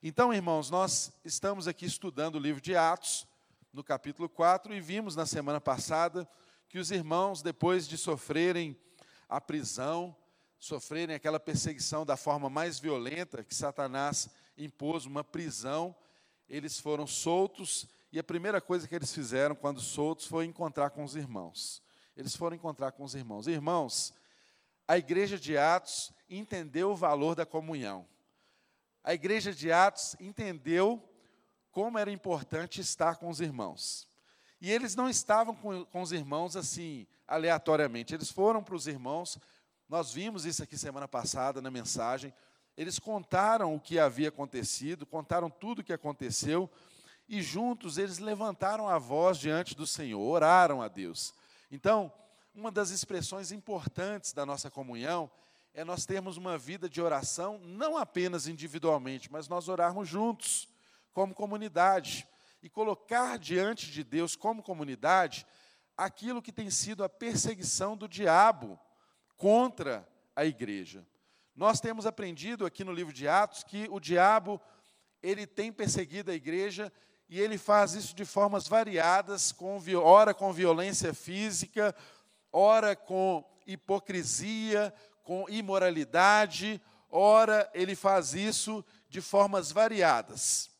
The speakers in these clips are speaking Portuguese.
Então, irmãos, nós estamos aqui estudando o livro de Atos, no capítulo 4, e vimos na semana passada que os irmãos, depois de sofrerem a prisão, sofrerem aquela perseguição da forma mais violenta que Satanás impôs, uma prisão, eles foram soltos e a primeira coisa que eles fizeram quando soltos foi encontrar com os irmãos. Eles foram encontrar com os irmãos. Irmãos, a igreja de Atos entendeu o valor da comunhão a igreja de Atos entendeu como era importante estar com os irmãos. E eles não estavam com, com os irmãos assim, aleatoriamente. Eles foram para os irmãos, nós vimos isso aqui semana passada na mensagem. Eles contaram o que havia acontecido, contaram tudo o que aconteceu, e juntos eles levantaram a voz diante do Senhor, oraram a Deus. Então, uma das expressões importantes da nossa comunhão é nós termos uma vida de oração, não apenas individualmente, mas nós orarmos juntos, como comunidade, e colocar diante de Deus, como comunidade, aquilo que tem sido a perseguição do diabo contra a igreja. Nós temos aprendido aqui no livro de Atos que o diabo ele tem perseguido a igreja e ele faz isso de formas variadas, com, ora com violência física, ora com hipocrisia, com imoralidade, ora ele faz isso de formas variadas.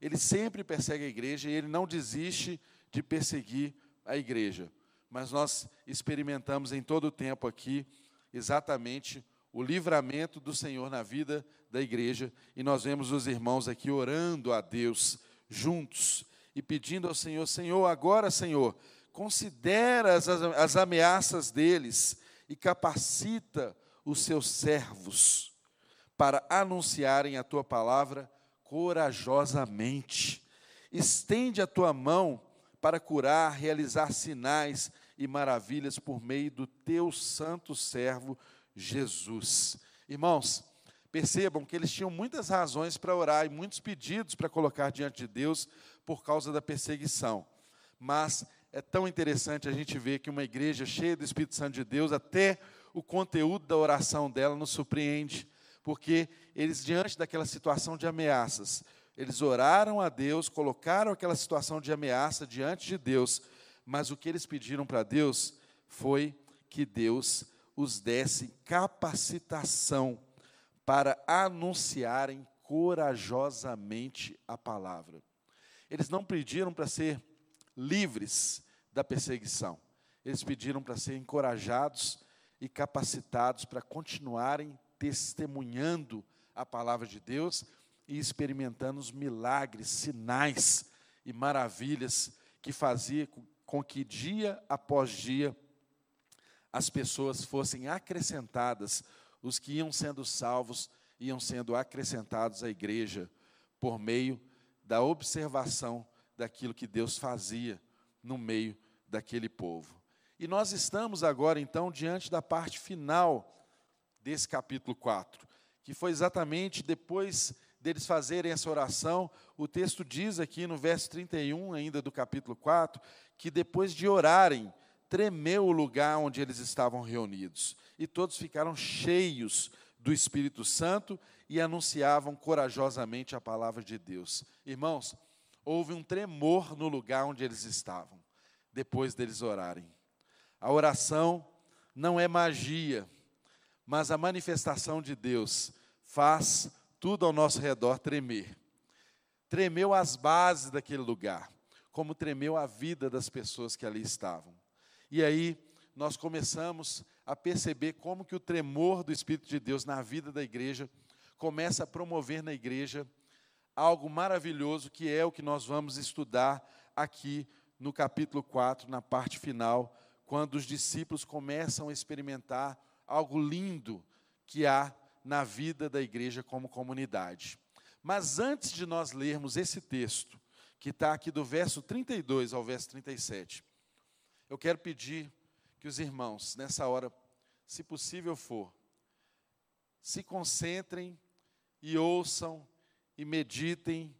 Ele sempre persegue a igreja e ele não desiste de perseguir a igreja. Mas nós experimentamos em todo o tempo aqui exatamente o livramento do Senhor na vida da igreja e nós vemos os irmãos aqui orando a Deus juntos e pedindo ao Senhor: Senhor, agora, Senhor, considera as, as ameaças deles e capacita os seus servos para anunciarem a tua palavra corajosamente. Estende a tua mão para curar, realizar sinais e maravilhas por meio do teu santo servo Jesus. Irmãos, percebam que eles tinham muitas razões para orar e muitos pedidos para colocar diante de Deus por causa da perseguição. Mas é tão interessante a gente ver que uma igreja cheia do Espírito Santo de Deus, até o conteúdo da oração dela nos surpreende, porque eles, diante daquela situação de ameaças, eles oraram a Deus, colocaram aquela situação de ameaça diante de Deus, mas o que eles pediram para Deus foi que Deus os desse capacitação para anunciarem corajosamente a palavra. Eles não pediram para ser livres da perseguição, eles pediram para ser encorajados e capacitados para continuarem testemunhando a palavra de Deus e experimentando os milagres, sinais e maravilhas que fazia com que dia após dia as pessoas fossem acrescentadas, os que iam sendo salvos iam sendo acrescentados à igreja por meio da observação daquilo que Deus fazia no meio daquele povo. E nós estamos agora, então, diante da parte final desse capítulo 4, que foi exatamente depois deles fazerem essa oração. O texto diz aqui no verso 31, ainda do capítulo 4, que depois de orarem, tremeu o lugar onde eles estavam reunidos, e todos ficaram cheios do Espírito Santo e anunciavam corajosamente a palavra de Deus. Irmãos, houve um tremor no lugar onde eles estavam, depois deles orarem. A oração não é magia, mas a manifestação de Deus faz tudo ao nosso redor tremer. Tremeu as bases daquele lugar, como tremeu a vida das pessoas que ali estavam. E aí nós começamos a perceber como que o tremor do Espírito de Deus na vida da igreja começa a promover na igreja algo maravilhoso que é o que nós vamos estudar aqui no capítulo 4, na parte final quando os discípulos começam a experimentar algo lindo que há na vida da igreja como comunidade. Mas antes de nós lermos esse texto, que está aqui do verso 32 ao verso 37, eu quero pedir que os irmãos, nessa hora, se possível for, se concentrem e ouçam e meditem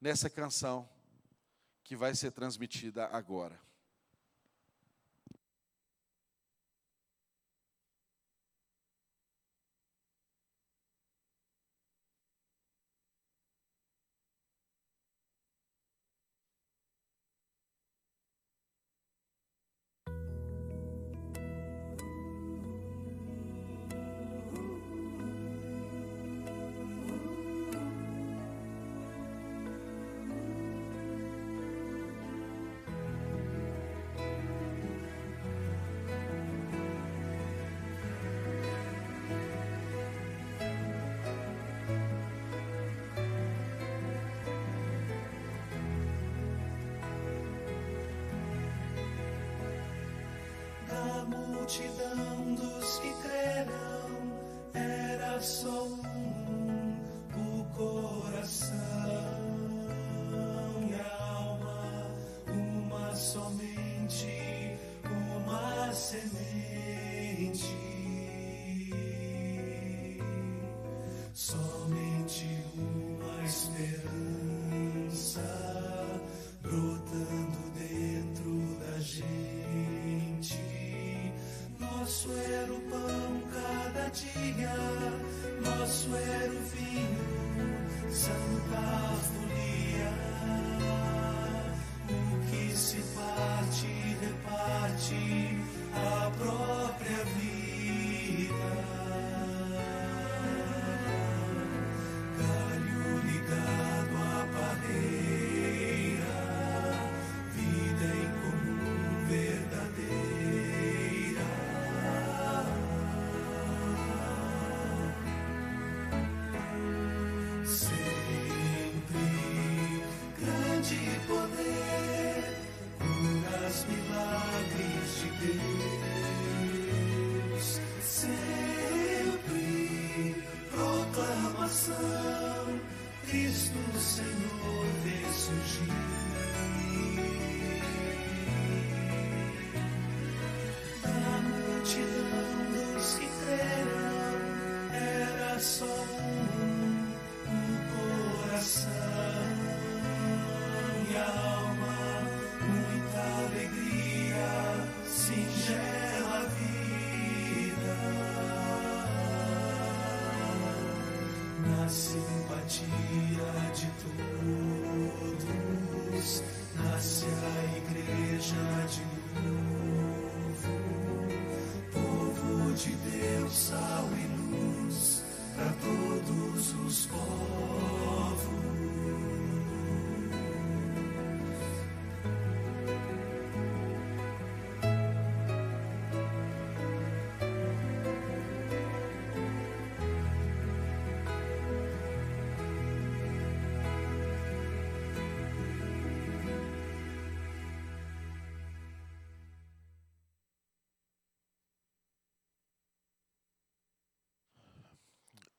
nessa canção que vai ser transmitida agora. Multidão dos que crerão era só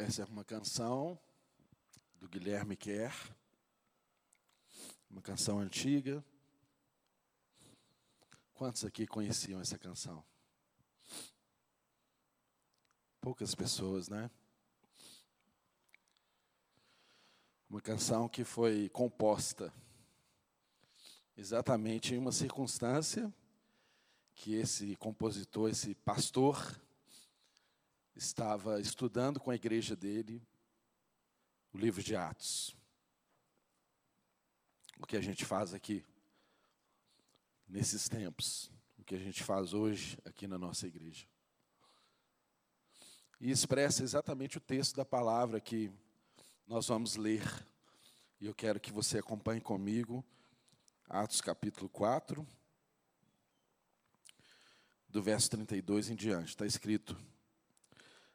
Essa é uma canção do Guilherme Kerr, uma canção antiga. Quantos aqui conheciam essa canção? Poucas pessoas, né? Uma canção que foi composta exatamente em uma circunstância que esse compositor, esse pastor, estava estudando com a igreja dele o livro de Atos. O que a gente faz aqui, nesses tempos, o que a gente faz hoje aqui na nossa igreja. E expressa exatamente o texto da palavra que nós vamos ler. E eu quero que você acompanhe comigo, Atos capítulo 4, do verso 32 em diante. Está escrito: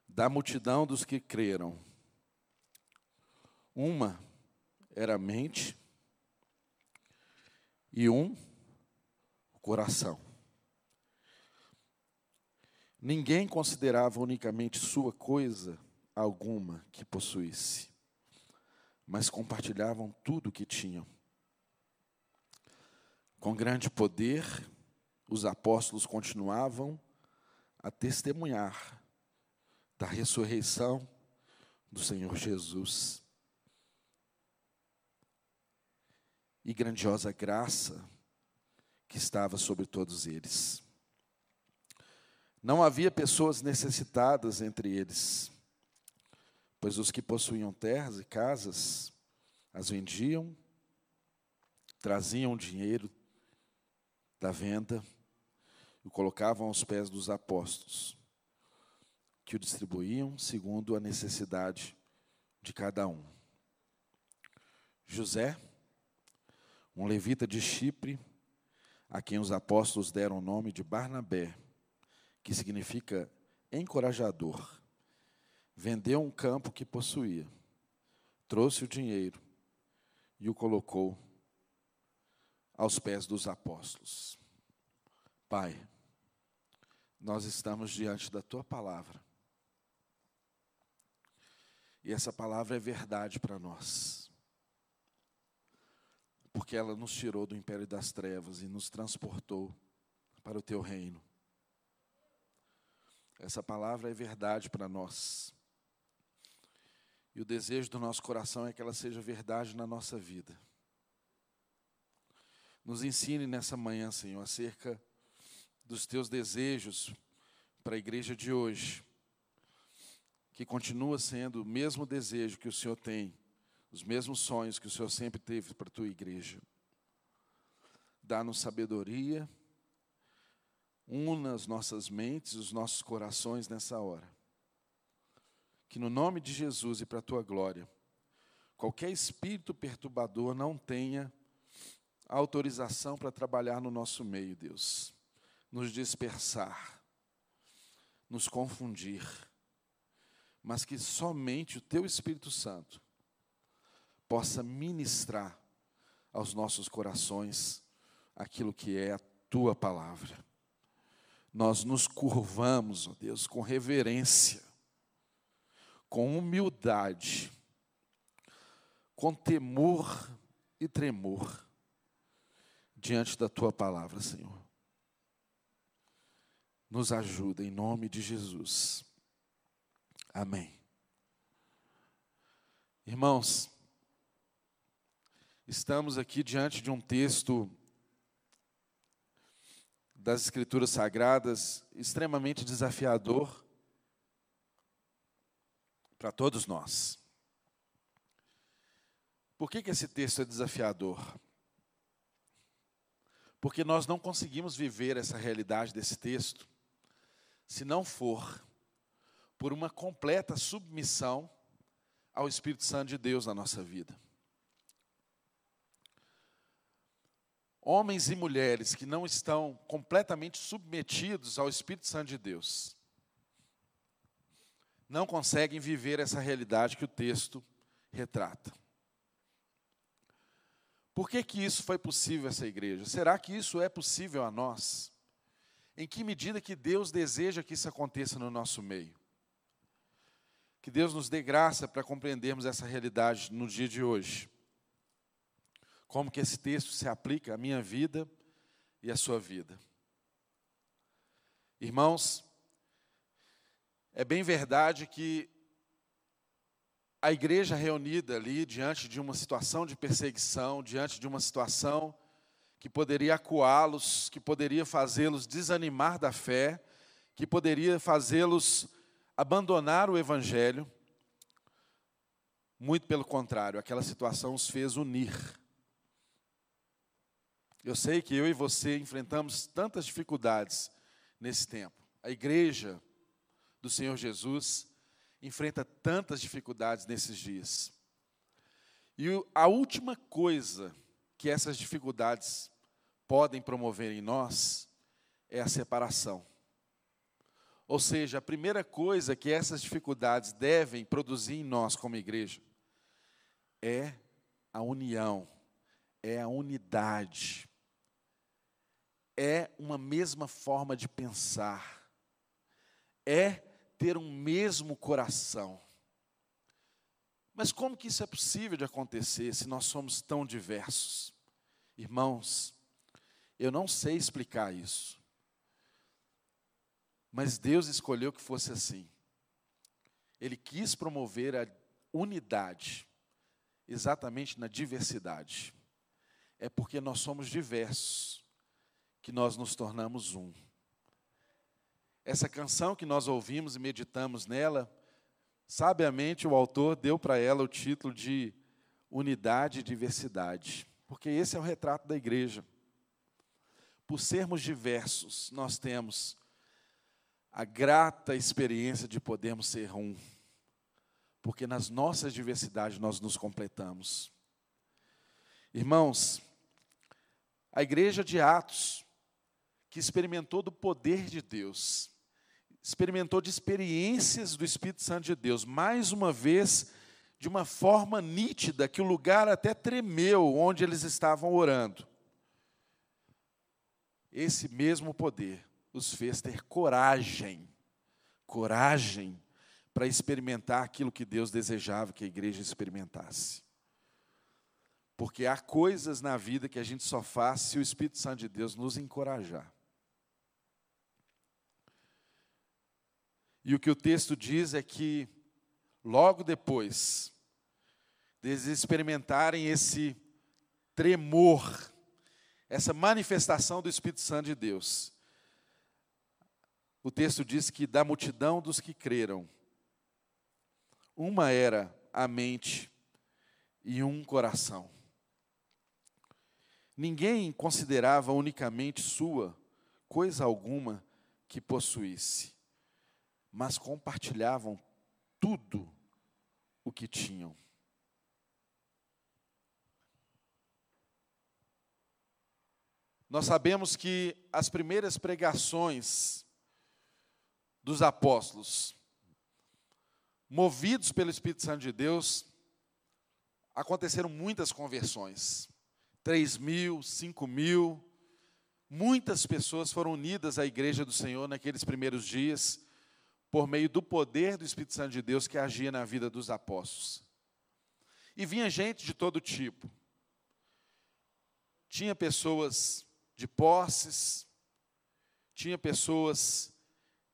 da multidão dos que creram. Uma era a mente e um o coração. Ninguém considerava unicamente sua coisa alguma que possuísse, mas compartilhavam tudo o que tinham. Com grande poder, os apóstolos continuavam a testemunhar da ressurreição do Senhor Jesus. E grandiosa graça que estava sobre todos eles. Não havia pessoas necessitadas entre eles, pois os que possuíam terras e casas as vendiam, traziam dinheiro da venda e colocavam aos pés dos apóstolos que o distribuíam segundo a necessidade de cada um. José, um levita de Chipre, a quem os apóstolos deram o nome de Barnabé, que significa encorajador, vendeu um campo que possuía, trouxe o dinheiro e o colocou aos pés dos apóstolos. Pai, nós estamos diante da tua palavra. E essa palavra é verdade para nós. Porque ela nos tirou do império das trevas e nos transportou para o teu reino. Essa palavra é verdade para nós. E o desejo do nosso coração é que ela seja verdade na nossa vida. Nos ensine nessa manhã, Senhor, acerca dos teus desejos para a igreja de hoje, que continua sendo o mesmo desejo que o Senhor tem, os mesmos sonhos que o Senhor sempre teve para a tua igreja. Dá-nos sabedoria, una as nossas mentes, os nossos corações nessa hora. Que no nome de Jesus e para a tua glória, qualquer espírito perturbador não tenha autorização para trabalhar no nosso meio, Deus nos dispersar, nos confundir, mas que somente o Teu Espírito Santo possa ministrar aos nossos corações aquilo que é a Tua palavra. Nós nos curvamos, ó Deus, com reverência, com humildade, com temor e tremor diante da tua palavra, Senhor nos ajuda, em nome de Jesus. Amém. Irmãos, estamos aqui diante de um texto das Escrituras Sagradas extremamente desafiador para todos nós. Por que, que esse texto é desafiador? Porque nós não conseguimos viver essa realidade desse texto se não for por uma completa submissão ao Espírito Santo de Deus na nossa vida. Homens e mulheres que não estão completamente submetidos ao Espírito Santo de Deus não conseguem viver essa realidade que o texto retrata. Por que, que isso foi possível essa igreja? Será que isso é possível a nós? em que medida que Deus deseja que isso aconteça no nosso meio. Que Deus nos dê graça para compreendermos essa realidade no dia de hoje. Como que esse texto se aplica à minha vida e à sua vida. Irmãos, é bem verdade que a igreja reunida ali diante de uma situação de perseguição, diante de uma situação que poderia acuá-los, que poderia fazê-los desanimar da fé, que poderia fazê-los abandonar o Evangelho. Muito pelo contrário, aquela situação os fez unir. Eu sei que eu e você enfrentamos tantas dificuldades nesse tempo. A igreja do Senhor Jesus enfrenta tantas dificuldades nesses dias. E a última coisa que essas dificuldades podem promover em nós é a separação. Ou seja, a primeira coisa que essas dificuldades devem produzir em nós como igreja é a união, é a unidade, é uma mesma forma de pensar, é ter um mesmo coração. Mas como que isso é possível de acontecer se nós somos tão diversos? Irmãos, eu não sei explicar isso. Mas Deus escolheu que fosse assim. Ele quis promover a unidade, exatamente na diversidade. É porque nós somos diversos que nós nos tornamos um. Essa canção que nós ouvimos e meditamos nela, Sabiamente, o autor deu para ela o título de Unidade e Diversidade, porque esse é o retrato da igreja. Por sermos diversos, nós temos a grata experiência de podermos ser um, porque nas nossas diversidades nós nos completamos. Irmãos, a igreja de Atos, que experimentou do poder de Deus, experimentou de experiências do Espírito Santo de Deus, mais uma vez, de uma forma nítida, que o lugar até tremeu onde eles estavam orando. Esse mesmo poder os fez ter coragem, coragem para experimentar aquilo que Deus desejava que a igreja experimentasse. Porque há coisas na vida que a gente só faz se o Espírito Santo de Deus nos encorajar. E o que o texto diz é que, logo depois, deles experimentarem esse tremor, essa manifestação do Espírito Santo de Deus, o texto diz que da multidão dos que creram, uma era a mente e um coração. Ninguém considerava unicamente sua coisa alguma que possuísse, mas compartilhavam tudo o que tinham. Nós sabemos que as primeiras pregações dos apóstolos, movidos pelo Espírito Santo de Deus, aconteceram muitas conversões. Três mil, cinco mil, muitas pessoas foram unidas à igreja do Senhor naqueles primeiros dias, por meio do poder do Espírito Santo de Deus que agia na vida dos apóstolos. E vinha gente de todo tipo. Tinha pessoas de posses, tinha pessoas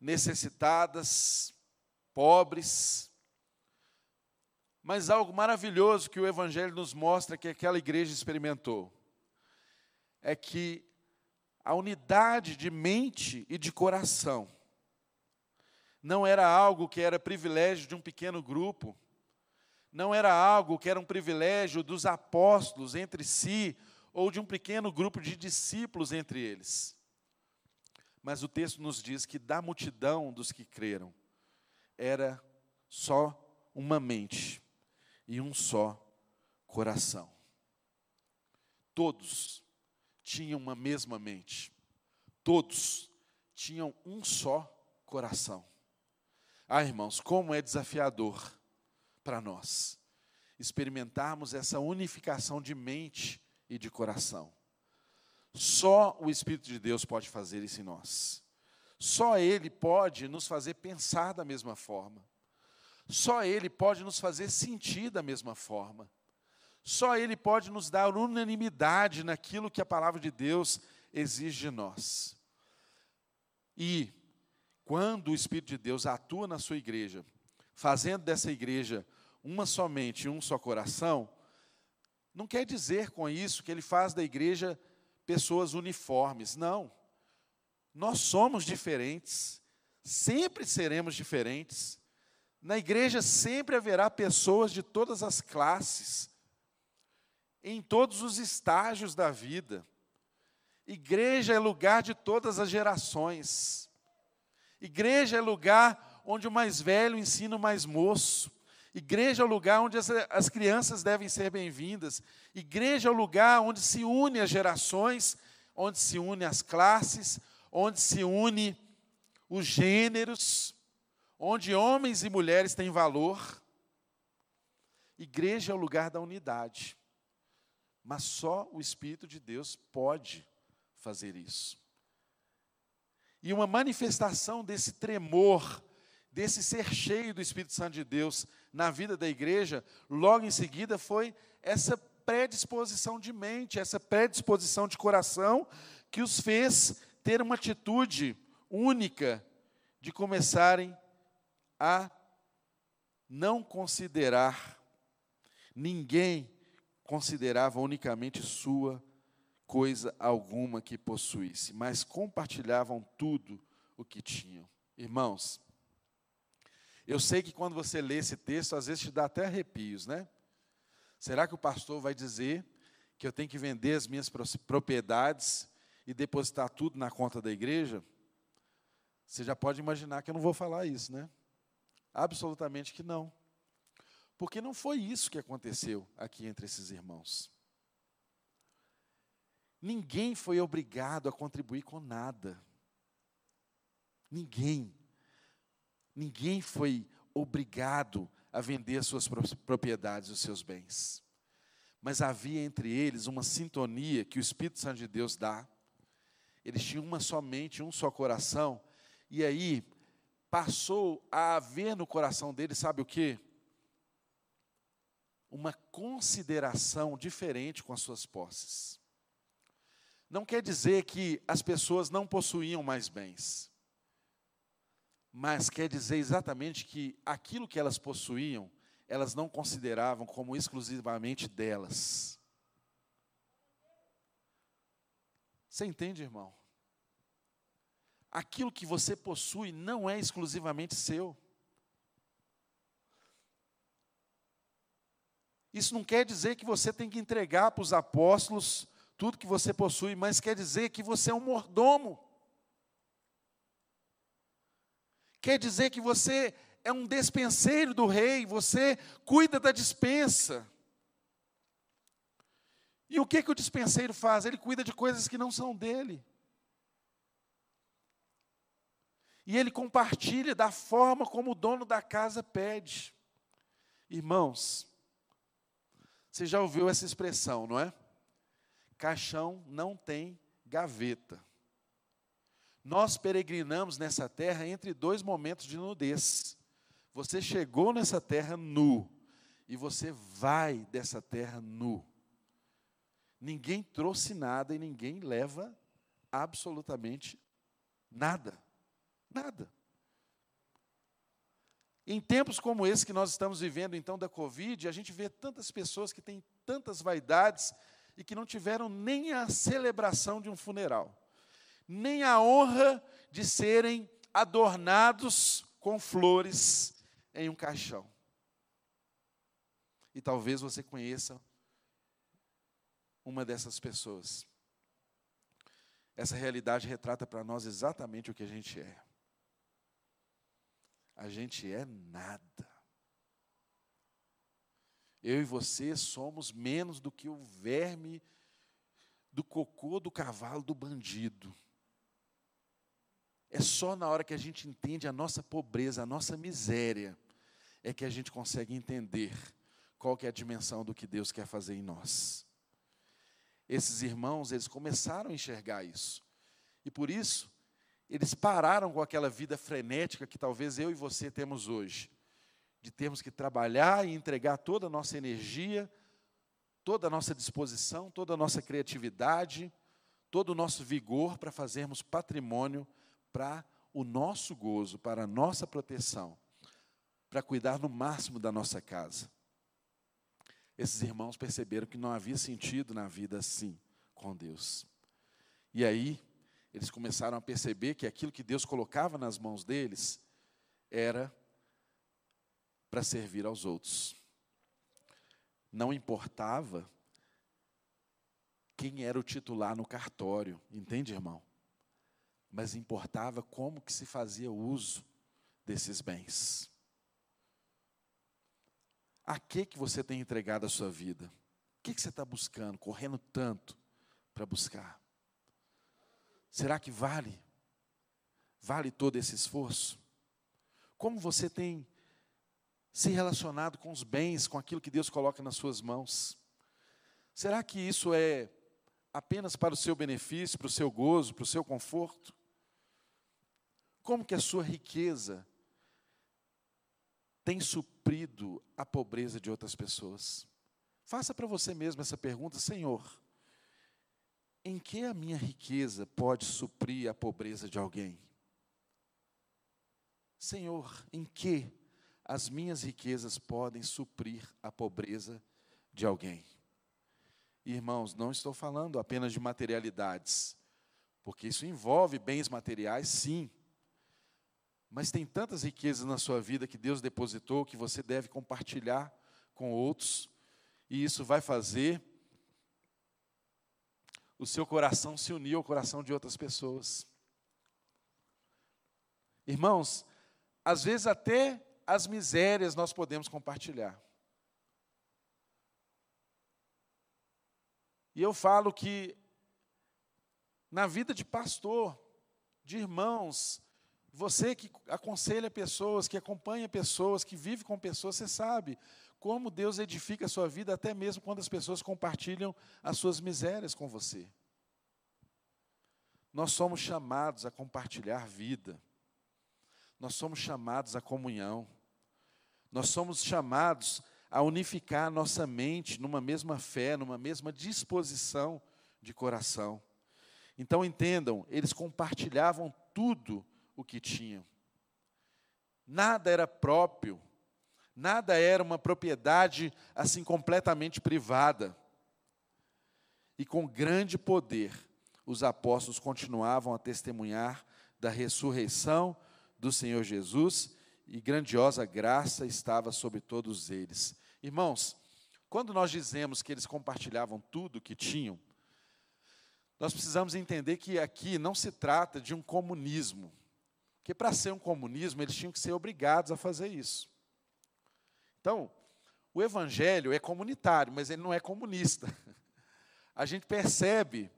necessitadas, pobres. Mas algo maravilhoso que o Evangelho nos mostra que aquela igreja experimentou é que a unidade de mente e de coração não era algo que era privilégio de um pequeno grupo, não era algo que era um privilégio dos apóstolos entre si ou de um pequeno grupo de discípulos entre eles. Mas o texto nos diz que da multidão dos que creram, era só uma mente e um só coração. Todos tinham uma mesma mente, todos tinham um só coração. Ah, irmãos, como é desafiador para nós experimentarmos essa unificação de mente e de coração. Só o Espírito de Deus pode fazer isso em nós. Só Ele pode nos fazer pensar da mesma forma. Só Ele pode nos fazer sentir da mesma forma. Só Ele pode nos dar unanimidade naquilo que a palavra de Deus exige de nós. E, quando o Espírito de Deus atua na sua igreja, fazendo dessa igreja uma somente, um só coração, não quer dizer com isso que ele faz da igreja pessoas uniformes. Não. Nós somos diferentes, sempre seremos diferentes. Na igreja sempre haverá pessoas de todas as classes, em todos os estágios da vida. Igreja é lugar de todas as gerações. Igreja é lugar onde o mais velho ensina o mais moço. Igreja é o lugar onde as, as crianças devem ser bem-vindas. Igreja é o lugar onde se une as gerações, onde se une as classes, onde se une os gêneros, onde homens e mulheres têm valor. Igreja é o lugar da unidade. Mas só o Espírito de Deus pode fazer isso. E uma manifestação desse tremor desse ser cheio do Espírito Santo de Deus na vida da igreja, logo em seguida foi essa predisposição de mente, essa predisposição de coração que os fez ter uma atitude única de começarem a não considerar, ninguém considerava unicamente sua coisa alguma que possuísse, mas compartilhavam tudo o que tinham. Irmãos, eu sei que quando você lê esse texto, às vezes te dá até arrepios, né? Será que o pastor vai dizer que eu tenho que vender as minhas propriedades e depositar tudo na conta da igreja? Você já pode imaginar que eu não vou falar isso, né? Absolutamente que não. Porque não foi isso que aconteceu aqui entre esses irmãos. Ninguém foi obrigado a contribuir com nada. Ninguém. Ninguém foi obrigado a vender as suas propriedades, os seus bens. Mas havia entre eles uma sintonia que o Espírito Santo de Deus dá, Eles tinham uma somente, um só coração. E aí passou a haver no coração deles, sabe o que? Uma consideração diferente com as suas posses. Não quer dizer que as pessoas não possuíam mais bens, mas quer dizer exatamente que aquilo que elas possuíam, elas não consideravam como exclusivamente delas. Você entende, irmão? Aquilo que você possui não é exclusivamente seu. Isso não quer dizer que você tem que entregar para os apóstolos tudo que você possui, mas quer dizer que você é um mordomo. Quer dizer que você é um despenseiro do rei, você cuida da dispensa. E o que, que o dispenseiro faz? Ele cuida de coisas que não são dele. E ele compartilha da forma como o dono da casa pede. Irmãos, você já ouviu essa expressão, não é? Caixão não tem gaveta. Nós peregrinamos nessa terra entre dois momentos de nudez. Você chegou nessa terra nu, e você vai dessa terra nu. Ninguém trouxe nada e ninguém leva absolutamente nada. Nada. Em tempos como esse que nós estamos vivendo, então, da Covid, a gente vê tantas pessoas que têm tantas vaidades e que não tiveram nem a celebração de um funeral, nem a honra de serem adornados com flores em um caixão. E talvez você conheça uma dessas pessoas. Essa realidade retrata para nós exatamente o que a gente é. A gente é nada. Eu e você somos menos do que o verme do cocô do cavalo do bandido. É só na hora que a gente entende a nossa pobreza, a nossa miséria, é que a gente consegue entender qual que é a dimensão do que Deus quer fazer em nós. Esses irmãos, eles começaram a enxergar isso. E por isso, eles pararam com aquela vida frenética que talvez eu e você temos hoje, de termos que trabalhar e entregar toda a nossa energia, toda a nossa disposição, toda a nossa criatividade, todo o nosso vigor para fazermos patrimônio para o nosso gozo, para a nossa proteção, para cuidar no máximo da nossa casa esses irmãos perceberam que não havia sentido na vida assim com Deus. E aí, eles começaram a perceber que aquilo que Deus colocava nas mãos deles era para servir aos outros. Não importava quem era o titular no cartório, entende, irmão? Mas importava como que se fazia uso desses bens. A que, que você tem entregado a sua vida? O que, que você está buscando, correndo tanto para buscar? Será que vale? Vale todo esse esforço? Como você tem se relacionado com os bens, com aquilo que Deus coloca nas suas mãos? Será que isso é apenas para o seu benefício, para o seu gozo, para o seu conforto? Como que a sua riqueza tem suprido a pobreza de outras pessoas? Faça para você mesmo essa pergunta, Senhor. Em que a minha riqueza pode suprir a pobreza de alguém? Senhor, em que as minhas riquezas podem suprir a pobreza de alguém? Irmãos, não estou falando apenas de materialidades, porque isso envolve bens materiais, sim. Mas tem tantas riquezas na sua vida que Deus depositou que você deve compartilhar com outros, e isso vai fazer o seu coração se unir ao coração de outras pessoas. Irmãos, às vezes até as misérias nós podemos compartilhar. E eu falo que na vida de pastor, de irmãos, você que aconselha pessoas, que acompanha pessoas, que vive com pessoas, você sabe como Deus edifica a sua vida, até mesmo quando as pessoas compartilham as suas misérias com você. nós somos chamados a compartilhar vida, nós somos chamados à comunhão, nós somos chamados a unificar nossa mente numa mesma fé, numa mesma disposição de coração. Então entendam, eles compartilhavam tudo o que tinham. Nada era próprio, nada era uma propriedade assim completamente privada. E com grande poder, os apóstolos continuavam a testemunhar da ressurreição do Senhor Jesus e grandiosa graça estava sobre todos eles. Irmãos, quando nós dizemos que eles compartilhavam tudo o que tinham, nós precisamos entender que aqui não se trata de um comunismo, porque para ser um comunismo eles tinham que ser obrigados a fazer isso. Então, o evangelho é comunitário, mas ele não é comunista. A gente percebe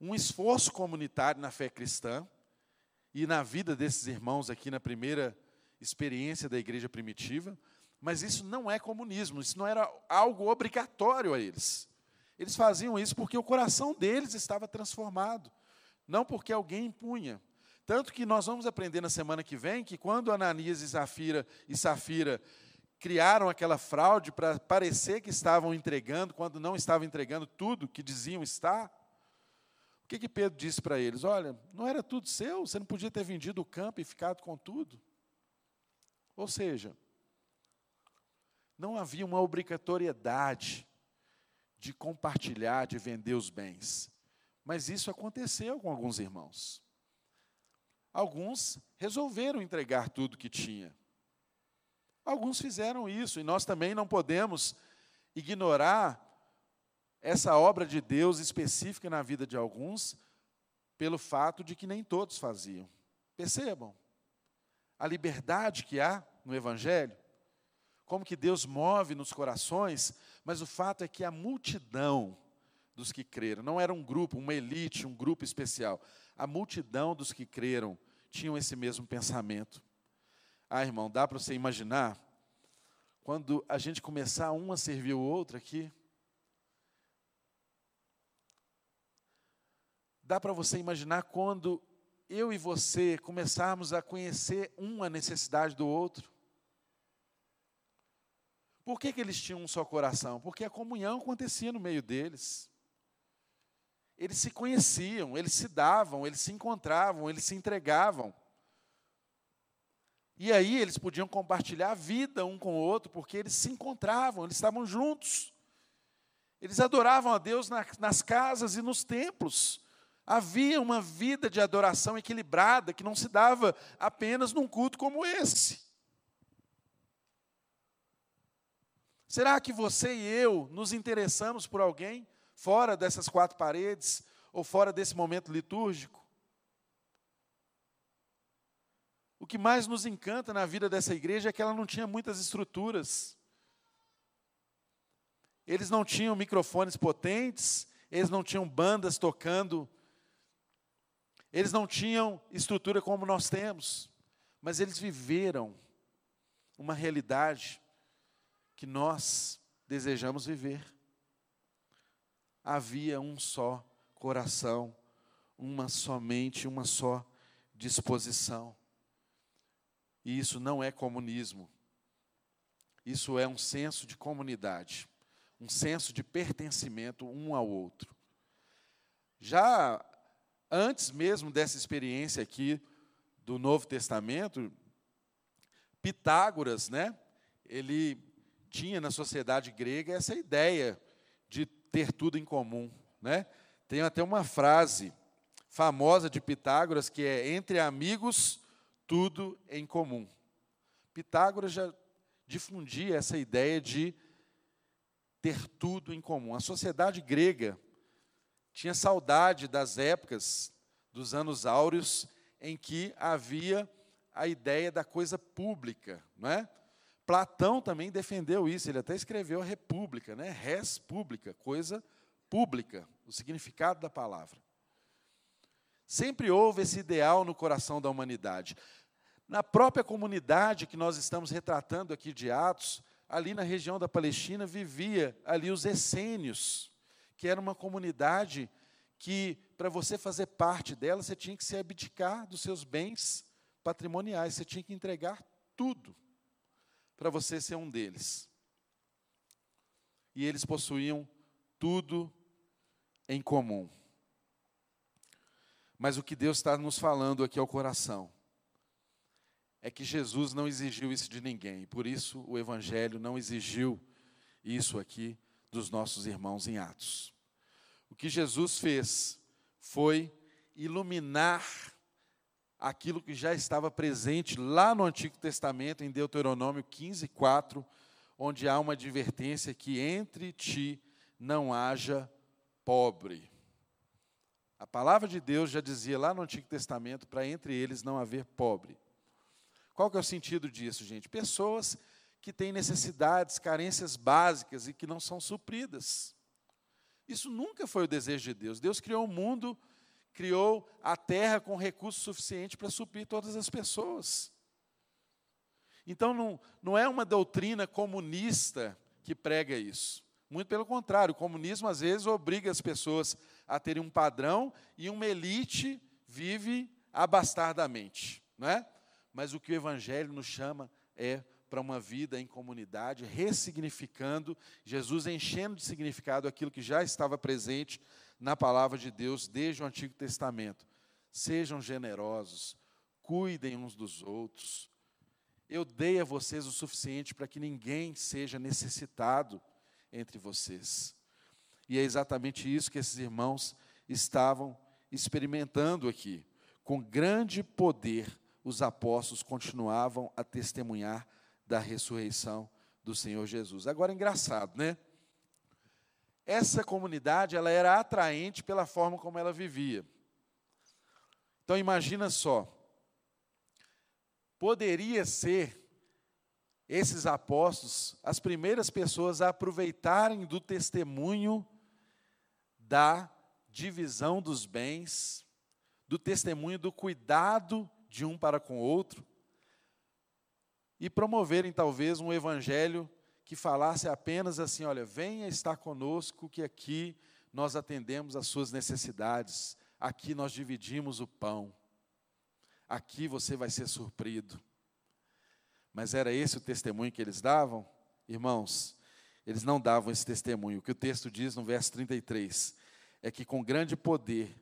um esforço comunitário na fé cristã e na vida desses irmãos aqui na primeira experiência da igreja primitiva, mas isso não é comunismo, isso não era algo obrigatório a eles. Eles faziam isso porque o coração deles estava transformado, não porque alguém impunha. Tanto que nós vamos aprender na semana que vem que quando Ananias e Safira e Safira criaram aquela fraude para parecer que estavam entregando, quando não estavam entregando tudo que diziam estar, o que, que Pedro disse para eles? Olha, não era tudo seu, você não podia ter vendido o campo e ficado com tudo. Ou seja, não havia uma obrigatoriedade de compartilhar, de vender os bens. Mas isso aconteceu com alguns irmãos. Alguns resolveram entregar tudo que tinha. Alguns fizeram isso, e nós também não podemos ignorar essa obra de Deus específica na vida de alguns, pelo fato de que nem todos faziam. Percebam a liberdade que há no Evangelho, como que Deus move nos corações, mas o fato é que a multidão dos que creram, não era um grupo, uma elite, um grupo especial, a multidão dos que creram tinham esse mesmo pensamento. Ah, irmão, dá para você imaginar quando a gente começar um a servir o outro aqui, Dá para você imaginar quando eu e você começarmos a conhecer um a necessidade do outro? Por que, que eles tinham um só coração? Porque a comunhão acontecia no meio deles. Eles se conheciam, eles se davam, eles se encontravam, eles se entregavam. E aí eles podiam compartilhar a vida um com o outro, porque eles se encontravam, eles estavam juntos. Eles adoravam a Deus nas casas e nos templos. Havia uma vida de adoração equilibrada que não se dava apenas num culto como esse. Será que você e eu nos interessamos por alguém fora dessas quatro paredes ou fora desse momento litúrgico? O que mais nos encanta na vida dessa igreja é que ela não tinha muitas estruturas. Eles não tinham microfones potentes, eles não tinham bandas tocando eles não tinham estrutura como nós temos, mas eles viveram uma realidade que nós desejamos viver. Havia um só coração, uma somente, uma só disposição. E isso não é comunismo. Isso é um senso de comunidade, um senso de pertencimento um ao outro. Já antes mesmo dessa experiência aqui do Novo Testamento, Pitágoras, né? Ele tinha na sociedade grega essa ideia de ter tudo em comum, né? Tem até uma frase famosa de Pitágoras que é entre amigos tudo em comum. Pitágoras já difundia essa ideia de ter tudo em comum. A sociedade grega tinha saudade das épocas, dos anos áureos, em que havia a ideia da coisa pública, não é? Platão também defendeu isso, ele até escreveu a república, né? Res pública, coisa pública, o significado da palavra. Sempre houve esse ideal no coração da humanidade. Na própria comunidade que nós estamos retratando aqui de Atos, ali na região da Palestina, vivia ali os essênios, que era uma comunidade que para você fazer parte dela, você tinha que se abdicar dos seus bens patrimoniais, você tinha que entregar tudo para você ser um deles. E eles possuíam tudo em comum. Mas o que Deus está nos falando aqui ao coração é que Jesus não exigiu isso de ninguém, por isso o Evangelho não exigiu isso aqui dos nossos irmãos em Atos. O que Jesus fez foi iluminar aquilo que já estava presente lá no Antigo Testamento, em Deuteronômio 15, 4, onde há uma advertência que entre ti não haja pobre. A palavra de Deus já dizia lá no Antigo Testamento para entre eles não haver pobre. Qual que é o sentido disso, gente? Pessoas que têm necessidades, carências básicas e que não são supridas. Isso nunca foi o desejo de Deus. Deus criou o mundo, criou a terra com recurso suficiente para suprir todas as pessoas. Então não, não é uma doutrina comunista que prega isso. Muito pelo contrário, o comunismo às vezes obriga as pessoas a terem um padrão e uma elite vive abastardamente, não é? Mas o que o evangelho nos chama é para uma vida em comunidade, ressignificando, Jesus enchendo de significado aquilo que já estava presente na palavra de Deus desde o Antigo Testamento. Sejam generosos, cuidem uns dos outros. Eu dei a vocês o suficiente para que ninguém seja necessitado entre vocês. E é exatamente isso que esses irmãos estavam experimentando aqui. Com grande poder, os apóstolos continuavam a testemunhar da ressurreição do Senhor Jesus. Agora, engraçado, né? Essa comunidade, ela era atraente pela forma como ela vivia. Então, imagina só. Poderia ser esses apóstolos as primeiras pessoas a aproveitarem do testemunho da divisão dos bens, do testemunho do cuidado de um para com o outro, e promoverem talvez um evangelho que falasse apenas assim: olha, venha estar conosco, que aqui nós atendemos às suas necessidades, aqui nós dividimos o pão, aqui você vai ser surprido. Mas era esse o testemunho que eles davam? Irmãos, eles não davam esse testemunho. O que o texto diz no verso 33 é que com grande poder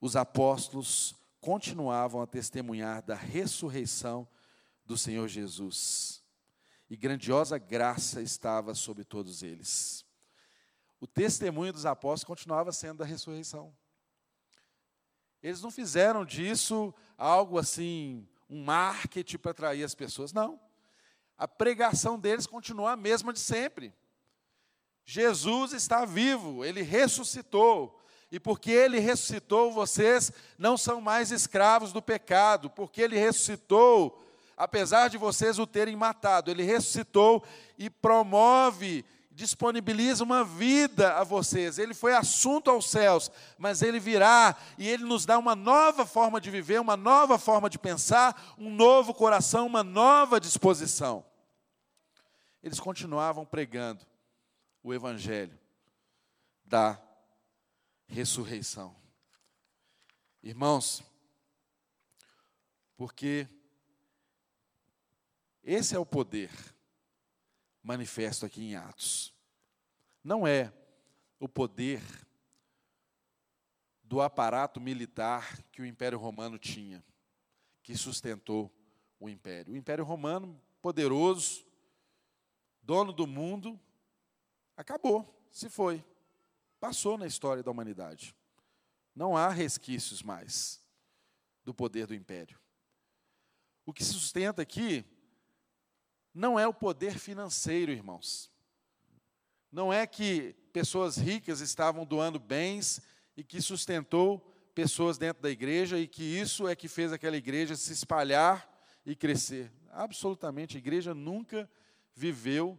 os apóstolos continuavam a testemunhar da ressurreição do Senhor Jesus. E grandiosa graça estava sobre todos eles. O testemunho dos apóstolos continuava sendo da ressurreição. Eles não fizeram disso algo assim um marketing para atrair as pessoas. Não. A pregação deles continua a mesma de sempre. Jesus está vivo, ele ressuscitou. E porque ele ressuscitou, vocês não são mais escravos do pecado. Porque ele ressuscitou, apesar de vocês o terem matado, ele ressuscitou e promove disponibiliza uma vida a vocês. Ele foi assunto aos céus, mas ele virá e ele nos dá uma nova forma de viver, uma nova forma de pensar, um novo coração, uma nova disposição. Eles continuavam pregando o evangelho da ressurreição. Irmãos, porque esse é o poder manifesto aqui em Atos. Não é o poder do aparato militar que o Império Romano tinha, que sustentou o Império. O Império Romano, poderoso, dono do mundo, acabou, se foi, passou na história da humanidade. Não há resquícios mais do poder do Império. O que se sustenta aqui não é o poder financeiro, irmãos. Não é que pessoas ricas estavam doando bens e que sustentou pessoas dentro da igreja e que isso é que fez aquela igreja se espalhar e crescer. Absolutamente, a igreja nunca viveu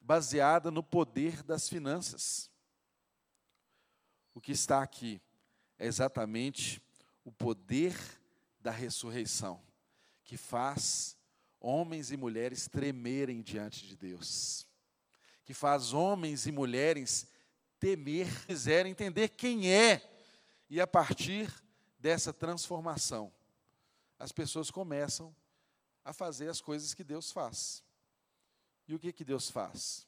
baseada no poder das finanças. O que está aqui é exatamente o poder da ressurreição, que faz homens e mulheres tremerem diante de Deus, que faz homens e mulheres temer, quiser entender quem é, e a partir dessa transformação, as pessoas começam a fazer as coisas que Deus faz. E o que, que Deus faz?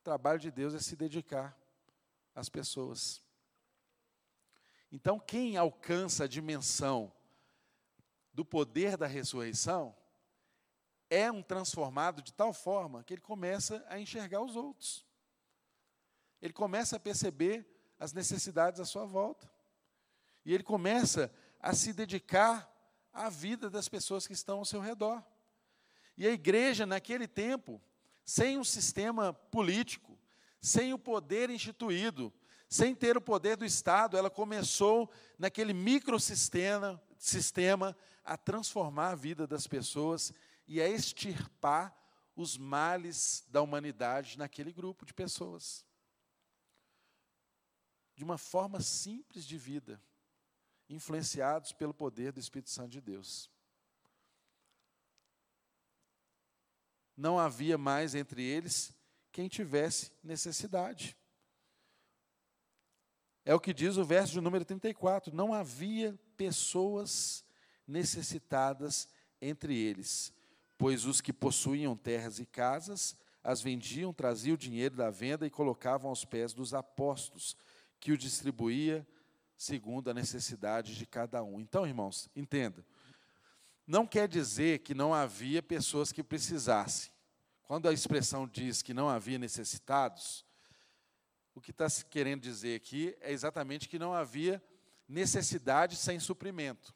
O trabalho de Deus é se dedicar às pessoas. Então, quem alcança a dimensão do poder da ressurreição é um transformado de tal forma que ele começa a enxergar os outros. Ele começa a perceber as necessidades à sua volta. E ele começa a se dedicar à vida das pessoas que estão ao seu redor. E a igreja, naquele tempo, sem um sistema político, sem o poder instituído, sem ter o poder do Estado, ela começou naquele microsistema sistema, a transformar a vida das pessoas e a extirpar os males da humanidade naquele grupo de pessoas. De uma forma simples de vida, influenciados pelo poder do Espírito Santo de Deus. Não havia mais entre eles quem tivesse necessidade. É o que diz o verso de número 34. Não havia pessoas necessitadas entre eles, pois os que possuíam terras e casas as vendiam, traziam o dinheiro da venda e colocavam aos pés dos apóstolos, que o distribuía segundo a necessidade de cada um. Então, irmãos, entenda. Não quer dizer que não havia pessoas que precisassem. Quando a expressão diz que não havia necessitados, o que está se querendo dizer aqui é exatamente que não havia necessidade sem suprimento.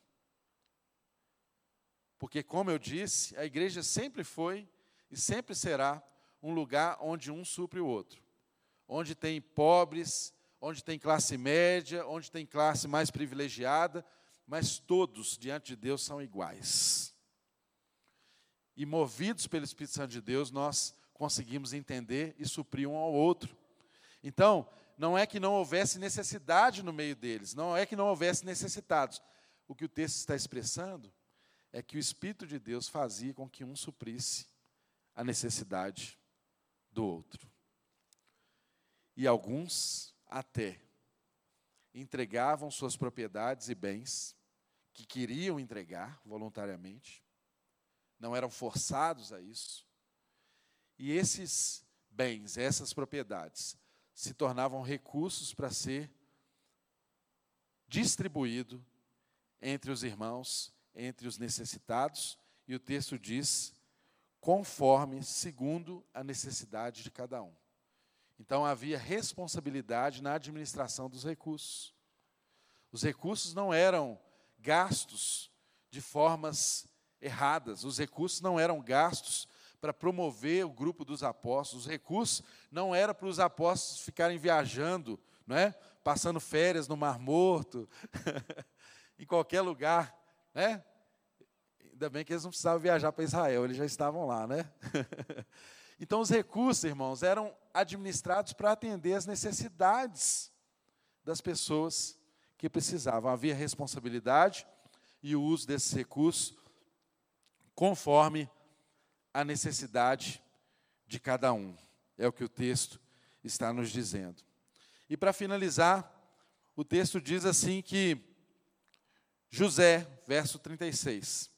Porque, como eu disse, a igreja sempre foi e sempre será um lugar onde um supre o outro. Onde tem pobres, onde tem classe média, onde tem classe mais privilegiada, mas todos diante de Deus são iguais. E movidos pelo Espírito Santo de Deus, nós conseguimos entender e suprir um ao outro. Então, não é que não houvesse necessidade no meio deles, não é que não houvesse necessitados. O que o texto está expressando é que o Espírito de Deus fazia com que um suprisse a necessidade do outro. E alguns até entregavam suas propriedades e bens que queriam entregar voluntariamente, não eram forçados a isso. E esses bens, essas propriedades, se tornavam recursos para ser distribuído entre os irmãos, entre os necessitados, e o texto diz: conforme, segundo a necessidade de cada um. Então havia responsabilidade na administração dos recursos. Os recursos não eram gastos de formas erradas, os recursos não eram gastos para promover o grupo dos apóstolos. Os recursos não era para os apóstolos ficarem viajando, não é? passando férias no Mar Morto, em qualquer lugar. Né? Ainda bem que eles não precisavam viajar para Israel, eles já estavam lá. Né? então, os recursos, irmãos, eram administrados para atender as necessidades das pessoas que precisavam. Havia responsabilidade e o uso desses recursos conforme a necessidade de cada um. É o que o texto está nos dizendo. E para finalizar, o texto diz assim que José, verso 36,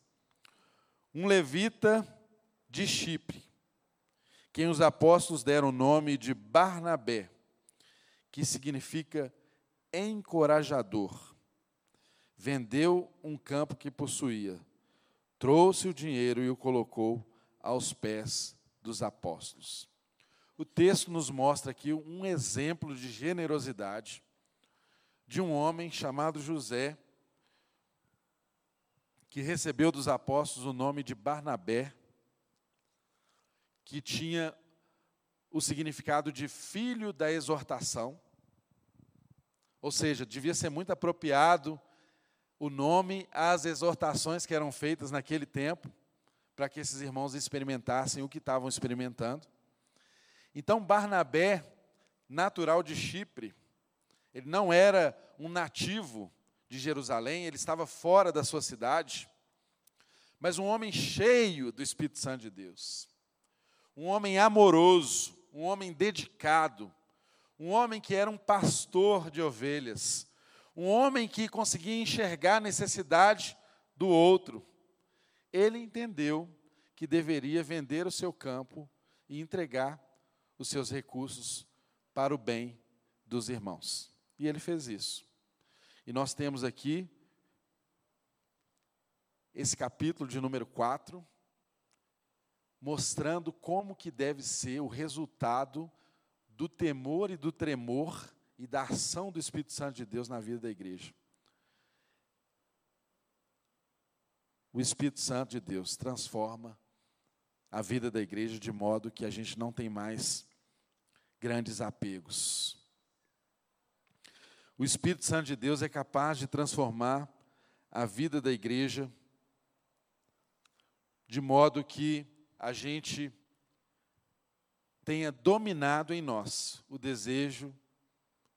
um levita de Chipre, quem os apóstolos deram o nome de Barnabé, que significa encorajador, vendeu um campo que possuía, trouxe o dinheiro e o colocou aos pés dos apóstolos. O texto nos mostra aqui um exemplo de generosidade de um homem chamado José, que recebeu dos apóstolos o nome de Barnabé, que tinha o significado de filho da exortação, ou seja, devia ser muito apropriado o nome às exortações que eram feitas naquele tempo para que esses irmãos experimentassem o que estavam experimentando. Então, Barnabé, natural de Chipre, ele não era um nativo de Jerusalém, ele estava fora da sua cidade, mas um homem cheio do Espírito Santo de Deus, um homem amoroso, um homem dedicado, um homem que era um pastor de ovelhas, um homem que conseguia enxergar a necessidade do outro. Ele entendeu que deveria vender o seu campo e entregar os seus recursos para o bem dos irmãos. E ele fez isso. E nós temos aqui esse capítulo de número 4, mostrando como que deve ser o resultado do temor e do tremor e da ação do Espírito Santo de Deus na vida da igreja. O Espírito Santo de Deus transforma a vida da igreja de modo que a gente não tem mais grandes apegos. O Espírito Santo de Deus é capaz de transformar a vida da igreja de modo que a gente tenha dominado em nós o desejo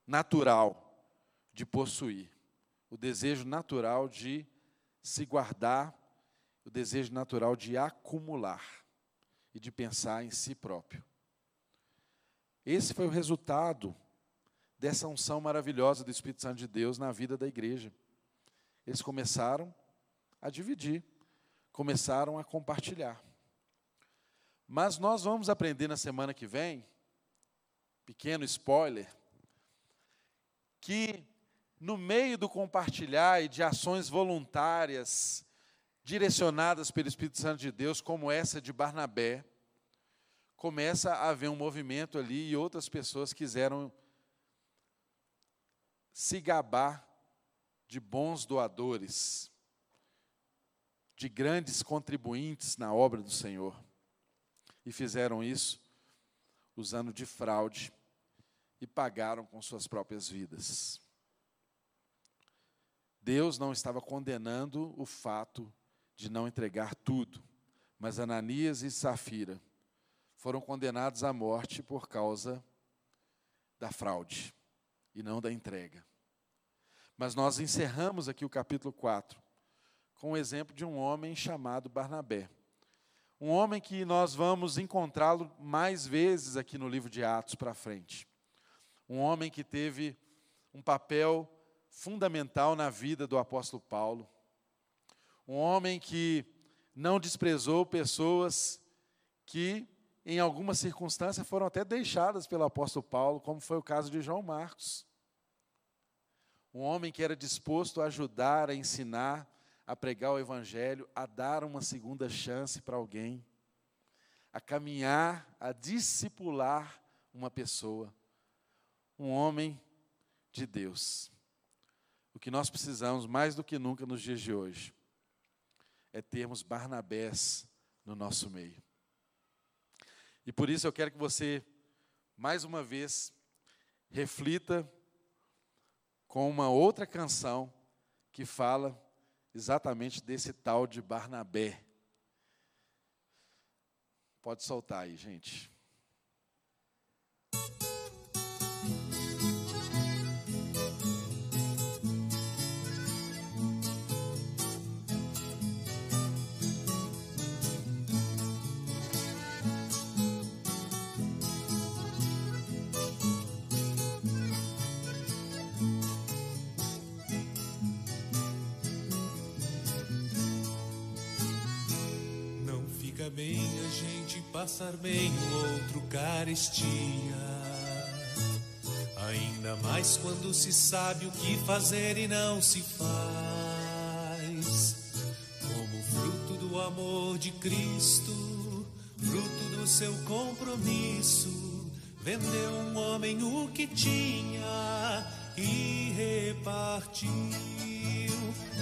natural de possuir, o desejo natural de se guardar, o desejo natural de acumular e de pensar em si próprio. Esse foi o resultado dessa unção maravilhosa do Espírito Santo de Deus na vida da igreja. Eles começaram a dividir começaram a compartilhar. Mas nós vamos aprender na semana que vem, pequeno spoiler, que no meio do compartilhar e de ações voluntárias direcionadas pelo Espírito Santo de Deus, como essa de Barnabé, começa a haver um movimento ali e outras pessoas quiseram se gabar de bons doadores de grandes contribuintes na obra do Senhor. E fizeram isso usando de fraude e pagaram com suas próprias vidas. Deus não estava condenando o fato de não entregar tudo, mas Ananias e Safira foram condenados à morte por causa da fraude e não da entrega. Mas nós encerramos aqui o capítulo 4 com o exemplo de um homem chamado Barnabé. Um homem que nós vamos encontrá-lo mais vezes aqui no livro de Atos para frente. Um homem que teve um papel fundamental na vida do apóstolo Paulo. Um homem que não desprezou pessoas que, em algumas circunstâncias, foram até deixadas pelo apóstolo Paulo, como foi o caso de João Marcos. Um homem que era disposto a ajudar, a ensinar, a pregar o Evangelho, a dar uma segunda chance para alguém, a caminhar, a discipular uma pessoa, um homem de Deus. O que nós precisamos mais do que nunca nos dias de hoje é termos Barnabés no nosso meio. E por isso eu quero que você, mais uma vez, reflita com uma outra canção que fala exatamente desse tal de Barnabé. Pode soltar aí, gente. Bem a gente passar bem o outro carestia. Ainda mais quando se sabe o que fazer e não se faz. Como fruto do amor de Cristo, fruto do seu compromisso, vendeu um homem o que tinha e repartiu.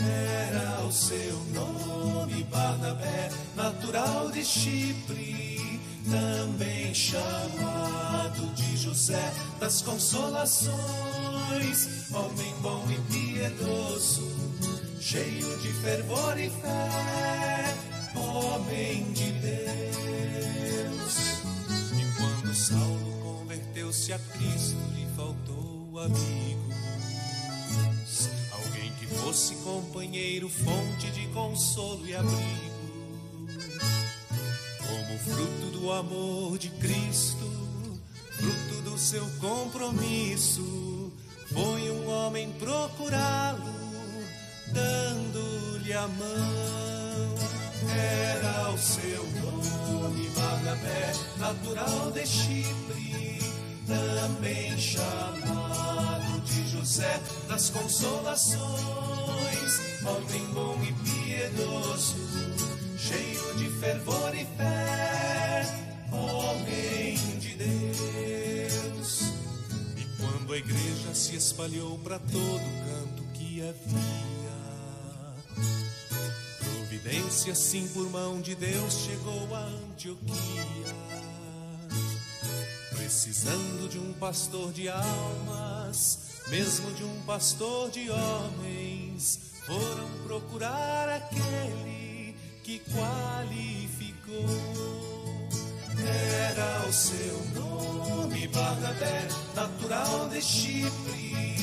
Era o seu nome, Barnabé, de Chipre, também chamado de José das Consolações, homem bom e piedoso, cheio de fervor e fé, homem de Deus. E quando Saulo converteu-se a Cristo, lhe faltou amigo fosse companheiro, fonte de consolo e abrigo. Fruto do amor de Cristo, fruto do seu compromisso, foi um homem procurá-lo, dando-lhe a mão. Era o seu nome, Barnabé, natural de Chipre, também chamado de José das Consolações, homem bom e piedoso, cheio de fervor e fé, quando a igreja se espalhou para todo canto que havia, providência sim por mão de Deus chegou a Antioquia, precisando de um pastor de almas, mesmo de um pastor de homens, foram procurar aquele que qualificou. Era o seu nome, Barnabé, natural de Chipre,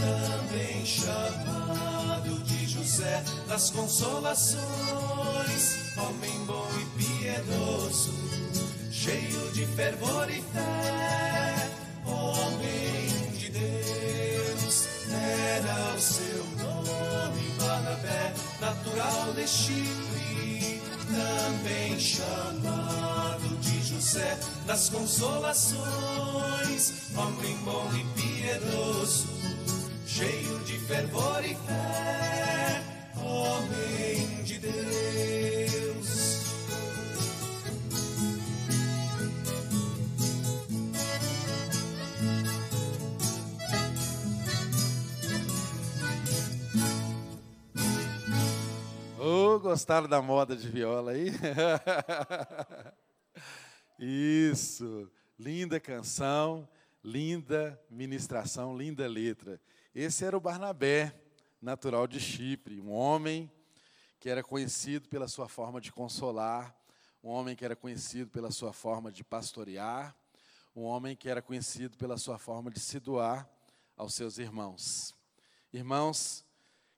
também chamado de José das Consolações, homem bom e piedoso, cheio de fervor e fé, homem de Deus. Era o seu nome, Barnabé, natural de Chipre, também chamado de José das Consolações, homem bom e piedoso, cheio de fervor e fé, homem de Deus. Ô, gostaram da moda de viola aí? Isso, linda canção, linda ministração, linda letra. Esse era o Barnabé, natural de Chipre, um homem que era conhecido pela sua forma de consolar, um homem que era conhecido pela sua forma de pastorear, um homem que era conhecido pela sua forma de se doar aos seus irmãos. Irmãos,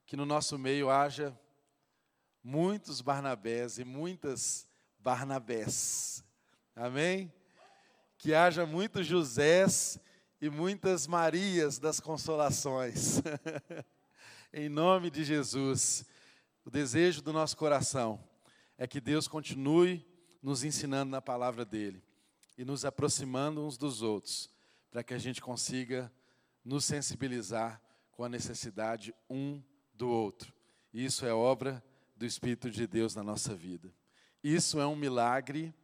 que no nosso meio haja muitos Barnabés e muitas Barnabés. Amém? Que haja muitos Josés e muitas Marias das consolações. em nome de Jesus. O desejo do nosso coração é que Deus continue nos ensinando na palavra dele e nos aproximando uns dos outros, para que a gente consiga nos sensibilizar com a necessidade um do outro. Isso é obra do Espírito de Deus na nossa vida. Isso é um milagre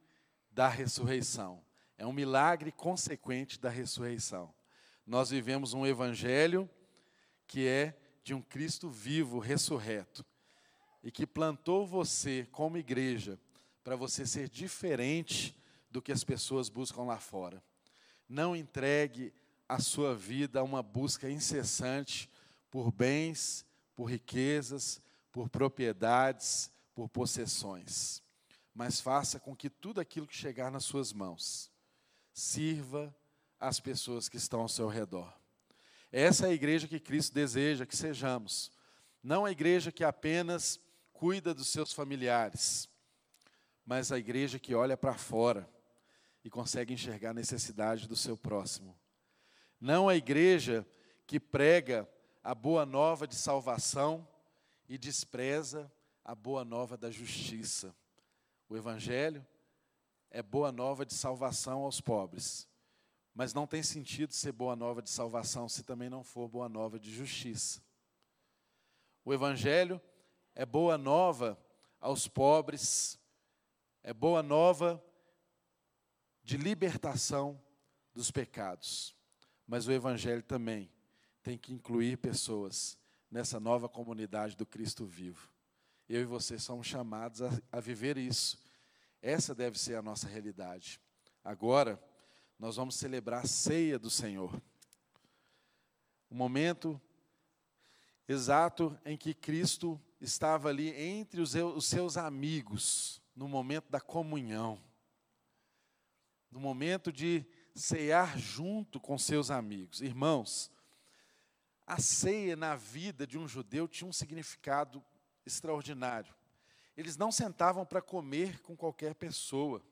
da ressurreição. É um milagre consequente da ressurreição. Nós vivemos um evangelho que é de um Cristo vivo, ressurreto, e que plantou você como igreja para você ser diferente do que as pessoas buscam lá fora. Não entregue a sua vida a uma busca incessante por bens, por riquezas, por propriedades, por possessões. Mas faça com que tudo aquilo que chegar nas suas mãos sirva às pessoas que estão ao seu redor. Essa é a igreja que Cristo deseja que sejamos. Não a igreja que apenas cuida dos seus familiares, mas a igreja que olha para fora e consegue enxergar a necessidade do seu próximo. Não a igreja que prega a boa nova de salvação e despreza a boa nova da justiça. O Evangelho é boa nova de salvação aos pobres, mas não tem sentido ser boa nova de salvação se também não for boa nova de justiça. O Evangelho é boa nova aos pobres, é boa nova de libertação dos pecados, mas o Evangelho também tem que incluir pessoas nessa nova comunidade do Cristo vivo. Eu e você somos chamados a, a viver isso. Essa deve ser a nossa realidade. Agora, nós vamos celebrar a ceia do Senhor. O momento exato em que Cristo estava ali entre os, os seus amigos, no momento da comunhão, no momento de cear junto com seus amigos. Irmãos, a ceia na vida de um judeu tinha um significado extraordinário. Eles não sentavam para comer com qualquer pessoa.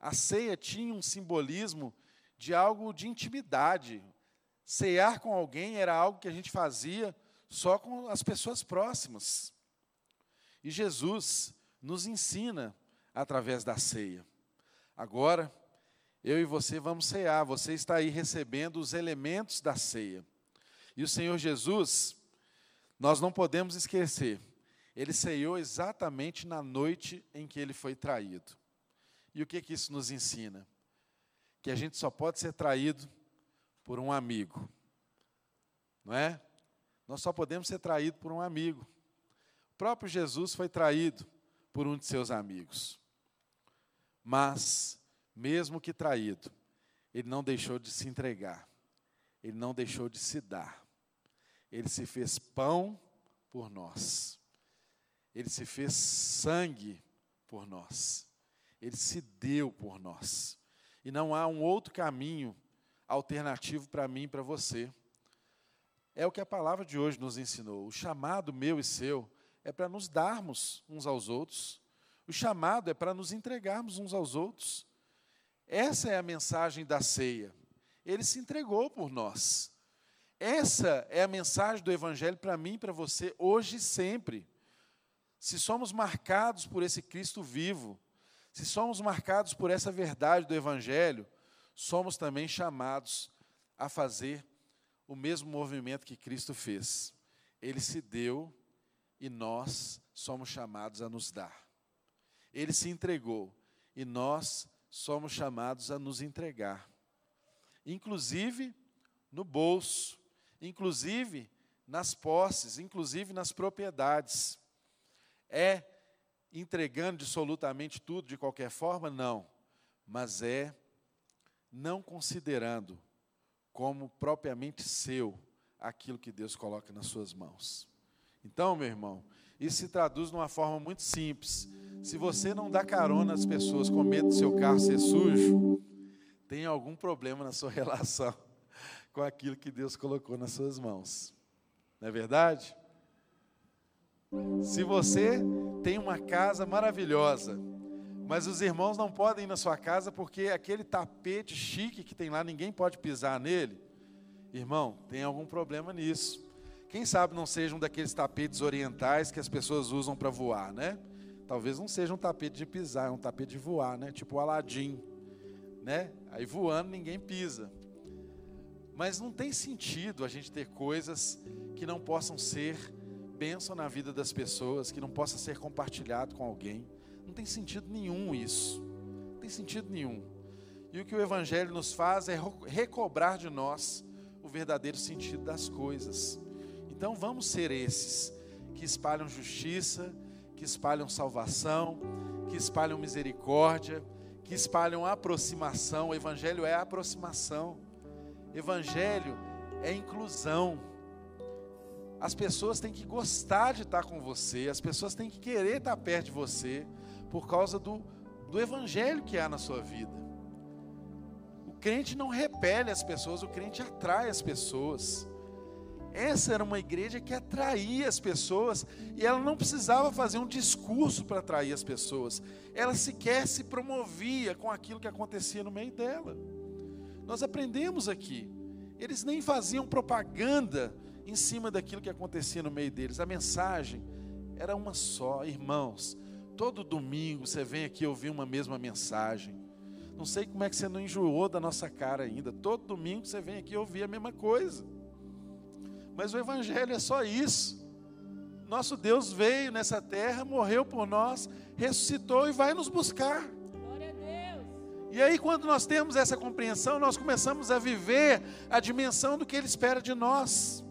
A ceia tinha um simbolismo de algo de intimidade. Cear com alguém era algo que a gente fazia só com as pessoas próximas. E Jesus nos ensina através da ceia. Agora, eu e você vamos cear, você está aí recebendo os elementos da ceia. E o Senhor Jesus, nós não podemos esquecer, ele ceiou exatamente na noite em que ele foi traído. E o que, que isso nos ensina? Que a gente só pode ser traído por um amigo, não é? Nós só podemos ser traídos por um amigo. O próprio Jesus foi traído por um de seus amigos. Mas, mesmo que traído, ele não deixou de se entregar, ele não deixou de se dar. Ele se fez pão por nós, ele se fez sangue por nós, ele se deu por nós. E não há um outro caminho alternativo para mim e para você. É o que a palavra de hoje nos ensinou. O chamado meu e seu é para nos darmos uns aos outros. O chamado é para nos entregarmos uns aos outros. Essa é a mensagem da ceia. Ele se entregou por nós. Essa é a mensagem do Evangelho para mim e para você, hoje e sempre. Se somos marcados por esse Cristo vivo, se somos marcados por essa verdade do Evangelho, somos também chamados a fazer o mesmo movimento que Cristo fez. Ele se deu e nós somos chamados a nos dar. Ele se entregou e nós somos chamados a nos entregar. Inclusive no bolso, inclusive nas posses, inclusive nas propriedades. É entregando absolutamente tudo de qualquer forma? Não. Mas é não considerando como propriamente seu aquilo que Deus coloca nas suas mãos. Então, meu irmão, isso se traduz de uma forma muito simples. Se você não dá carona às pessoas com medo do seu carro ser sujo, tem algum problema na sua relação com aquilo que Deus colocou nas suas mãos. Não é verdade? Se você tem uma casa maravilhosa, mas os irmãos não podem ir na sua casa porque aquele tapete chique que tem lá, ninguém pode pisar nele. Irmão, tem algum problema nisso. Quem sabe não seja um daqueles tapetes orientais que as pessoas usam para voar, né? Talvez não seja um tapete de pisar, é um tapete de voar, né? Tipo o Aladim, né? Aí voando ninguém pisa. Mas não tem sentido a gente ter coisas que não possam ser bênção na vida das pessoas, que não possa ser compartilhado com alguém. Não tem sentido nenhum isso. Não tem sentido nenhum. E o que o Evangelho nos faz é recobrar de nós o verdadeiro sentido das coisas. Então vamos ser esses que espalham justiça, que espalham salvação, que espalham misericórdia, que espalham aproximação. O Evangelho é aproximação. Evangelho é inclusão. As pessoas têm que gostar de estar com você, as pessoas têm que querer estar perto de você, por causa do, do Evangelho que há na sua vida. O crente não repele as pessoas, o crente atrai as pessoas. Essa era uma igreja que atraía as pessoas e ela não precisava fazer um discurso para atrair as pessoas, ela sequer se promovia com aquilo que acontecia no meio dela. Nós aprendemos aqui. Eles nem faziam propaganda em cima daquilo que acontecia no meio deles. A mensagem era uma só, irmãos. Todo domingo você vem aqui ouvir uma mesma mensagem. Não sei como é que você não enjoou da nossa cara ainda. Todo domingo você vem aqui ouvir a mesma coisa. Mas o Evangelho é só isso. Nosso Deus veio nessa terra, morreu por nós, ressuscitou e vai nos buscar. E aí, quando nós temos essa compreensão, nós começamos a viver a dimensão do que Ele espera de nós.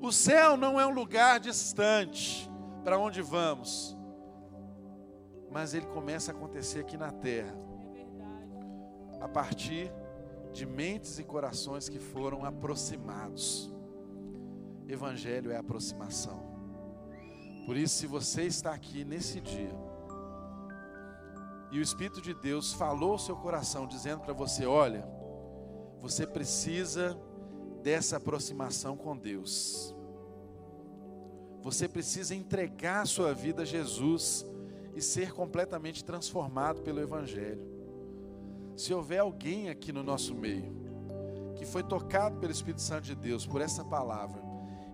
O céu não é um lugar distante para onde vamos, mas ele começa a acontecer aqui na terra, a partir de mentes e corações que foram aproximados. Evangelho é aproximação. Por isso, se você está aqui nesse dia, e o Espírito de Deus falou ao seu coração, dizendo para você: olha, você precisa dessa aproximação com Deus. Você precisa entregar sua vida a Jesus e ser completamente transformado pelo Evangelho. Se houver alguém aqui no nosso meio que foi tocado pelo Espírito Santo de Deus por essa palavra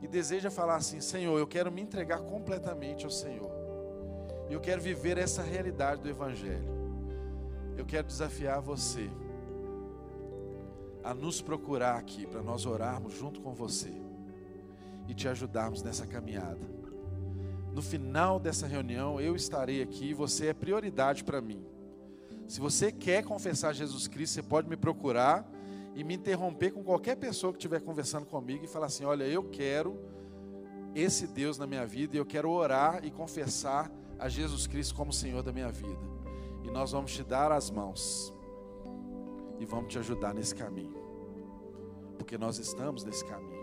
e deseja falar assim: Senhor, eu quero me entregar completamente ao Senhor, e eu quero viver essa realidade do Evangelho, eu quero desafiar você a nos procurar aqui para nós orarmos junto com você e te ajudarmos nessa caminhada. No final dessa reunião, eu estarei aqui e você é prioridade para mim. Se você quer confessar Jesus Cristo, você pode me procurar e me interromper com qualquer pessoa que estiver conversando comigo e falar assim: Olha, eu quero esse Deus na minha vida e eu quero orar e confessar a Jesus Cristo como Senhor da minha vida. E nós vamos te dar as mãos e vamos te ajudar nesse caminho, porque nós estamos nesse caminho.